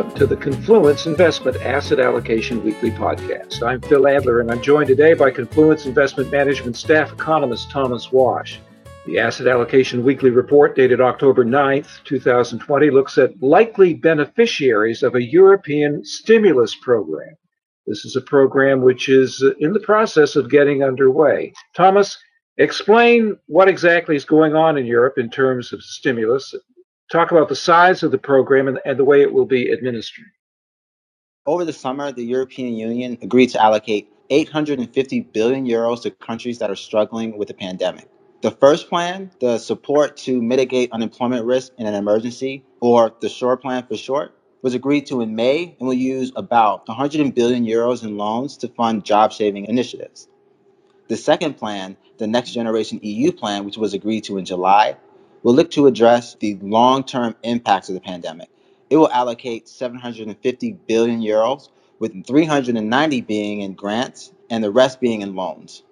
Welcome to the Confluence Investment Asset Allocation Weekly Podcast. I'm Phil Adler, and I'm joined today by Confluence Investment Management staff economist Thomas Wash. The Asset Allocation Weekly Report, dated October 9th, 2020, looks at likely beneficiaries of a European stimulus program. This is a program which is in the process of getting underway. Thomas, explain what exactly is going on in Europe in terms of stimulus talk about the size of the program and, and the way it will be administered. Over the summer, the European Union agreed to allocate 850 billion euros to countries that are struggling with the pandemic. The first plan, the support to mitigate unemployment risk in an emergency, or the SURE plan for short, was agreed to in May and will use about 100 billion euros in loans to fund job saving initiatives. The second plan, the Next Generation EU plan, which was agreed to in July, will look to address the long-term impacts of the pandemic. It will allocate 750 billion euros, with 390 being in grants and the rest being in loans.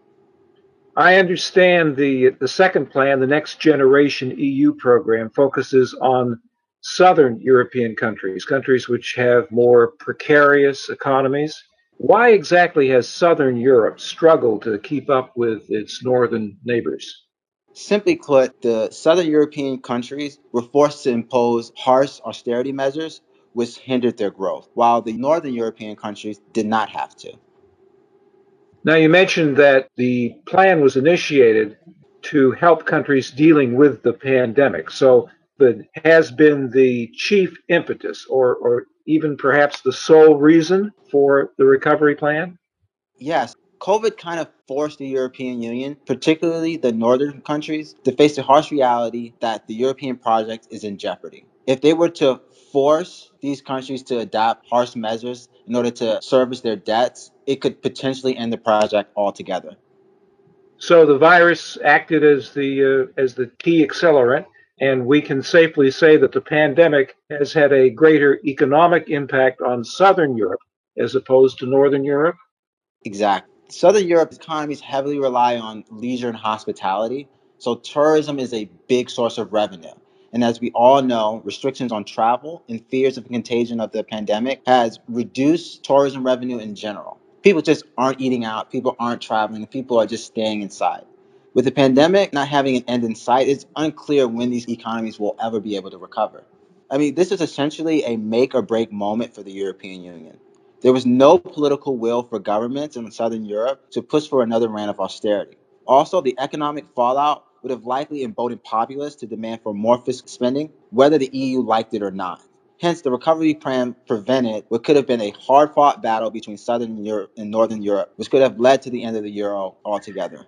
I understand the the second plan, the Next Generation EU program, focuses on southern European countries, countries which have more precarious economies. Why exactly has southern Europe struggled to keep up with its northern neighbors? Simply put, the southern European countries were forced to impose harsh austerity measures which hindered their growth, while the northern European countries did not have to. Now, you mentioned that the plan was initiated to help countries dealing with the pandemic. So, that has been the chief impetus, or, or even perhaps the sole reason for the recovery plan? Yes. COVID kind of forced the European Union, particularly the northern countries, to face the harsh reality that the European project is in jeopardy. If they were to force these countries to adopt harsh measures in order to service their debts, it could potentially end the project altogether. So the virus acted as the uh, as the key accelerant, and we can safely say that the pandemic has had a greater economic impact on Southern Europe as opposed to Northern Europe. Exactly. Southern Europe's economies heavily rely on leisure and hospitality, so tourism is a big source of revenue. And as we all know, restrictions on travel and fears of contagion of the pandemic has reduced tourism revenue in general. People just aren't eating out, people aren't traveling, people are just staying inside. With the pandemic not having an end in sight, it's unclear when these economies will ever be able to recover. I mean, this is essentially a make or break moment for the European Union. There was no political will for governments in Southern Europe to push for another round of austerity. Also, the economic fallout would have likely emboldened populists to demand for more fiscal spending, whether the EU liked it or not. Hence, the recovery plan prevented what could have been a hard fought battle between Southern Europe and Northern Europe, which could have led to the end of the euro altogether.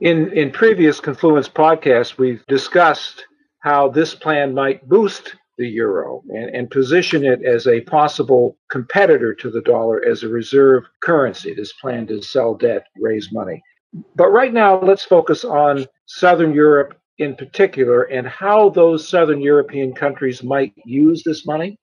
In, in previous Confluence podcasts, we've discussed how this plan might boost the euro and, and position it as a possible competitor to the dollar as a reserve currency. This plan to sell debt, raise money. But right now, let's focus on Southern Europe in particular and how those Southern European countries might use this money.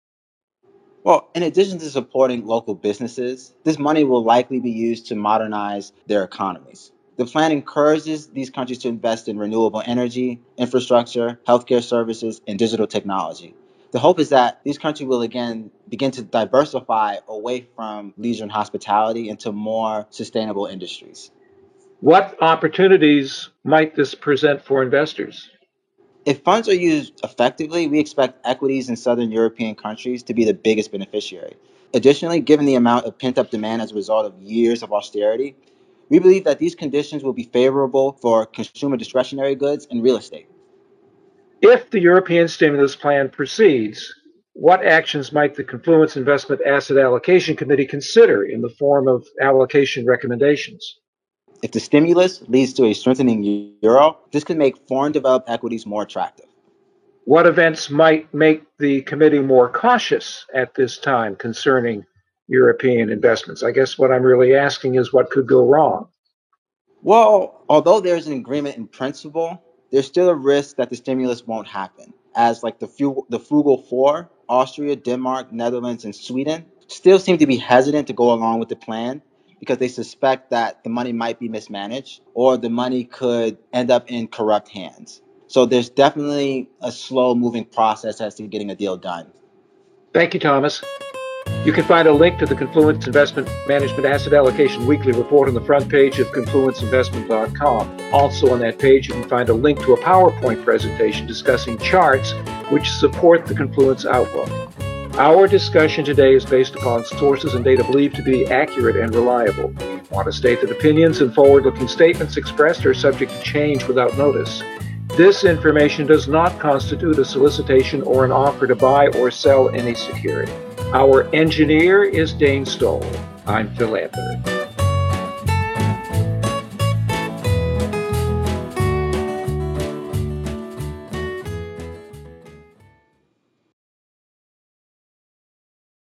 Well, in addition to supporting local businesses, this money will likely be used to modernize their economies. The plan encourages these countries to invest in renewable energy, infrastructure, healthcare services, and digital technology the hope is that these countries will again begin to diversify away from leisure and hospitality into more sustainable industries. What opportunities might this present for investors? If funds are used effectively, we expect equities in Southern European countries to be the biggest beneficiary. Additionally, given the amount of pent up demand as a result of years of austerity, we believe that these conditions will be favorable for consumer discretionary goods and real estate. If the European stimulus plan proceeds, what actions might the Confluence Investment Asset Allocation Committee consider in the form of allocation recommendations? If the stimulus leads to a strengthening euro, this could make foreign developed equities more attractive. What events might make the committee more cautious at this time concerning European investments? I guess what I'm really asking is what could go wrong? Well, although there's an agreement in principle, there's still a risk that the stimulus won't happen, as like the frugal, the frugal four, Austria, Denmark, Netherlands, and Sweden, still seem to be hesitant to go along with the plan because they suspect that the money might be mismanaged or the money could end up in corrupt hands. So there's definitely a slow moving process as to getting a deal done. Thank you, Thomas. You can find a link to the Confluence Investment Management Asset Allocation Weekly Report on the front page of confluenceinvestment.com. Also on that page, you can find a link to a PowerPoint presentation discussing charts which support the Confluence outlook. Our discussion today is based upon sources and data believed to be accurate and reliable. We want to state that opinions and forward looking statements expressed are subject to change without notice. This information does not constitute a solicitation or an offer to buy or sell any security. Our engineer is Dane Stoll. I'm Phil Adler.